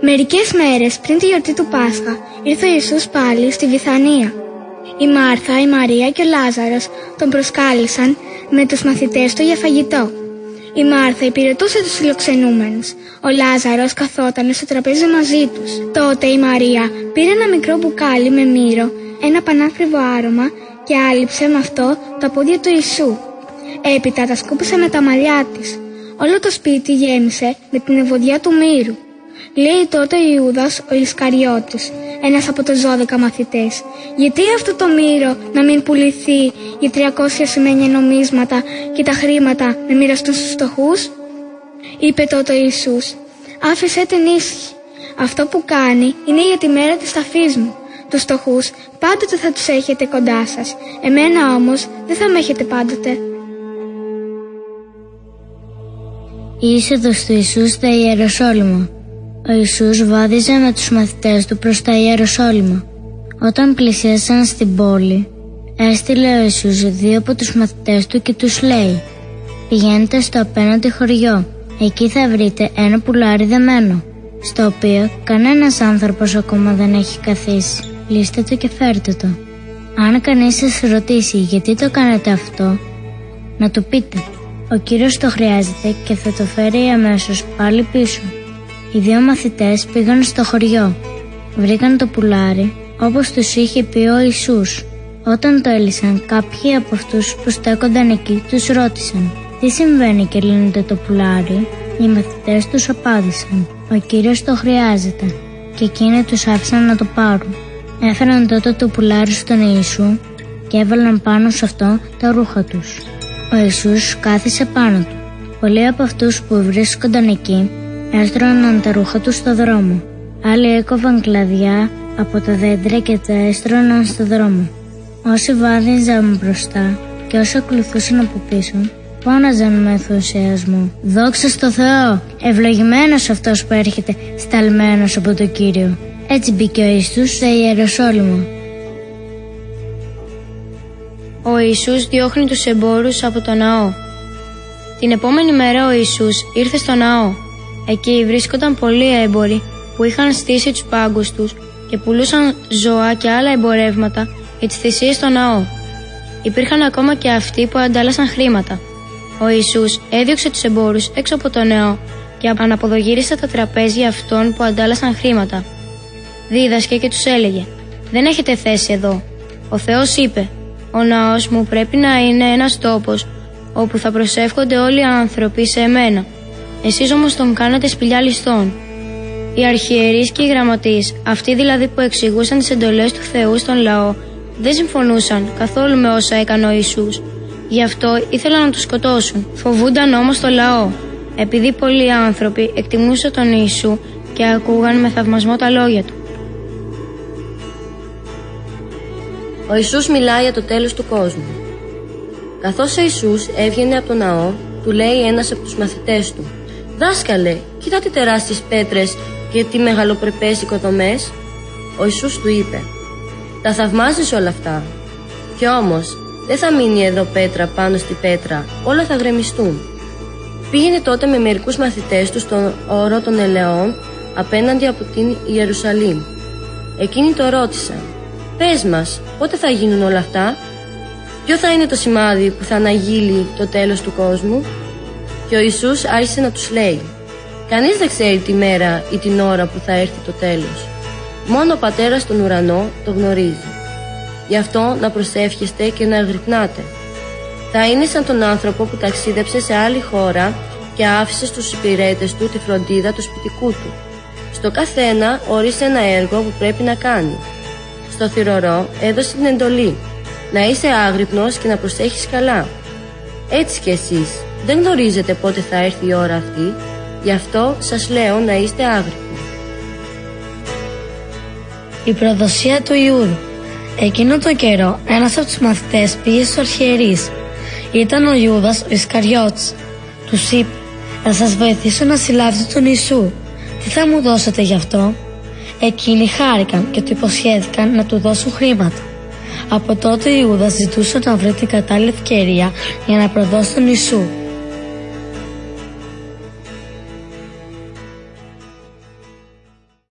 Μερικές μέρες πριν τη γιορτή του Πάσχα ήρθε ο Ιησούς πάλι στη Βιθανία. Η Μάρθα, η Μαρία και ο Λάζαρος τον προσκάλεσαν με τους μαθητές του για φαγητό. Η Μάρθα υπηρετούσε τους φιλοξενούμενους. Ο Λάζαρος καθόταν στο τραπέζι μαζί τους. Τότε η Μαρία πήρε ένα μικρό μπουκάλι με μύρο, ένα πανάκριβο άρωμα και άλυψε με αυτό τα πόδια του Ιησού. Έπειτα τα σκούπισε με τα μαλλιά της. Όλο το σπίτι γέμισε με την ευωδιά του μύρου. Λέει τότε ο Ιούδας ο Ισκαριώτης, ένας από τους 12 μαθητές. Γιατί αυτό το μύρο να μην πουληθεί για 300 σημαίνια νομίσματα και τα χρήματα να μοιραστούν στους φτωχούς; Είπε τότε ο Ιησούς, άφησε την ήσυχη. Αυτό που κάνει είναι για τη μέρα της ταφής μου. Τους φτωχούς πάντοτε θα τους έχετε κοντά σας. Εμένα όμως δεν θα με έχετε πάντοτε. Η είσοδος του Ιησούς στα Ιεροσόλυμα ο Ιησούς βάδιζε με τους μαθητές του προς τα Ιεροσόλυμα. Όταν πλησίασαν στην πόλη, έστειλε ο Ιησούς δύο από τους μαθητές του και τους λέει «Πηγαίνετε στο απέναντι χωριό, εκεί θα βρείτε ένα πουλάρι δεμένο, στο οποίο κανένας άνθρωπος ακόμα δεν έχει καθίσει. Λύστε το και φέρτε το. Αν κανείς σας ρωτήσει γιατί το κάνετε αυτό, να του πείτε «Ο Κύριος το χρειάζεται και θα το φέρει αμέσως πάλι πίσω». Οι δύο μαθητές πήγαν στο χωριό. Βρήκαν το πουλάρι όπως τους είχε πει ο Ιησούς. Όταν το έλυσαν κάποιοι από αυτούς που στέκονταν εκεί τους ρώτησαν «Τι συμβαίνει και λύνεται το πουλάρι» Οι μαθητές τους απάντησαν «Ο Κύριος το χρειάζεται» και εκείνοι τους άφησαν να το πάρουν. Έφεραν τότε το πουλάρι στον Ιησού και έβαλαν πάνω σε αυτό τα ρούχα τους. Ο Ιησούς κάθισε πάνω του. Πολλοί από αυτούς που βρίσκονταν εκεί έστρωναν τα ρούχα τους στο δρόμο. Άλλοι έκοβαν κλαδιά από τα δέντρα και τα έστρωναν στο δρόμο. Όσοι βάδιζαν μπροστά και όσοι ακολουθούσαν από πίσω, φώναζαν με ενθουσιασμό. Δόξα στο Θεό! Ευλογημένος αυτός που έρχεται σταλμένος από το Κύριο. Έτσι μπήκε ο Ιησούς σε Ιεροσόλυμο. Ο Ιησούς διώχνει τους εμπόρους από το ναό. Την επόμενη μέρα ο Ιησούς ήρθε στο ναό Εκεί βρίσκονταν πολλοί έμποροι που είχαν στήσει τους πάγκους τους και πουλούσαν ζώα και άλλα εμπορεύματα για τις θυσίες στο ναό. Υπήρχαν ακόμα και αυτοί που αντάλλασαν χρήματα. Ο Ιησούς έδιωξε τους εμπόρους έξω από το ναό και αναποδογύρισε τα τραπέζια αυτών που αντάλλασαν χρήματα. Δίδασκε και τους έλεγε «Δεν έχετε θέση εδώ». Ο Θεός είπε «Ο ναός μου πρέπει να είναι ένας τόπος όπου θα προσεύχονται όλοι οι άνθρωποι σε εμένα εσείς όμως τον κάνατε σπηλιά ληστών. Οι αρχιερείς και οι γραμματείς, αυτοί δηλαδή που εξηγούσαν τις εντολές του Θεού στον λαό, δεν συμφωνούσαν καθόλου με όσα έκανε ο Ιησούς. Γι' αυτό ήθελαν να τους σκοτώσουν. Φοβούνταν όμως το λαό, επειδή πολλοί άνθρωποι εκτιμούσαν τον Ιησού και ακούγαν με θαυμασμό τα λόγια του. Ο Ιησούς μιλάει για το τέλος του κόσμου. Καθώς ο Ιησούς έβγαινε από τον ναό, του λέει ένας από τους μαθητές του «Δάσκαλε, κοίτα τι τεράστιες πέτρες και τι μεγαλοπρεπές οικοδομές». Ο Ιησούς του είπε «Τα θαυμάζεις όλα αυτά. Κι όμως δεν θα μείνει εδώ πέτρα πάνω στη πέτρα, όλα θα γκρεμιστούν». Πήγαινε τότε με μερικούς μαθητές τους στον όρο των ελαιών απέναντι από την Ιερουσαλήμ. Εκείνοι το ρώτησαν «Πες μας, πότε θα γίνουν όλα αυτά» Ποιο θα είναι το σημάδι που θα αναγείλει το τέλος του κόσμου; Και ο Ιησούς άρχισε να τους λέει «Κανείς δεν ξέρει τη μέρα ή την ώρα που θα έρθει το τέλος. Μόνο ο Πατέρας στον ουρανό το γνωρίζει. Γι' αυτό να προσεύχεστε και να αγρυπνάτε. Θα είναι σαν τον άνθρωπο που ταξίδεψε σε άλλη χώρα και άφησε στους υπηρέτες του τη φροντίδα του σπιτικού του. Στο καθένα όρισε ένα έργο που πρέπει να κάνει. Στο θηρορό έδωσε την εντολή να είσαι άγρυπνος και να προσέχεις καλά. Έτσι κι εσείς δεν γνωρίζετε πότε θα έρθει η ώρα αυτή, γι' αυτό σας λέω να είστε άγρυπνοι. Η προδοσία του Ιούδου Εκείνο τον καιρό ένας από τους μαθητές πήγε στους αρχιερείς. Ήταν ο Ιούδας ο Ισκαριώτης. Τους είπε «Θα σας βοηθήσω να συλλάβετε τον Ιησού. Τι θα μου δώσετε γι' αυτό» Εκείνοι χάρηκαν και του υποσχέθηκαν να του δώσουν χρήματα. Από τότε ο Ιούδας ζητούσε να βρει την κατάλληλη ευκαιρία για να προδώσει τον Ιησού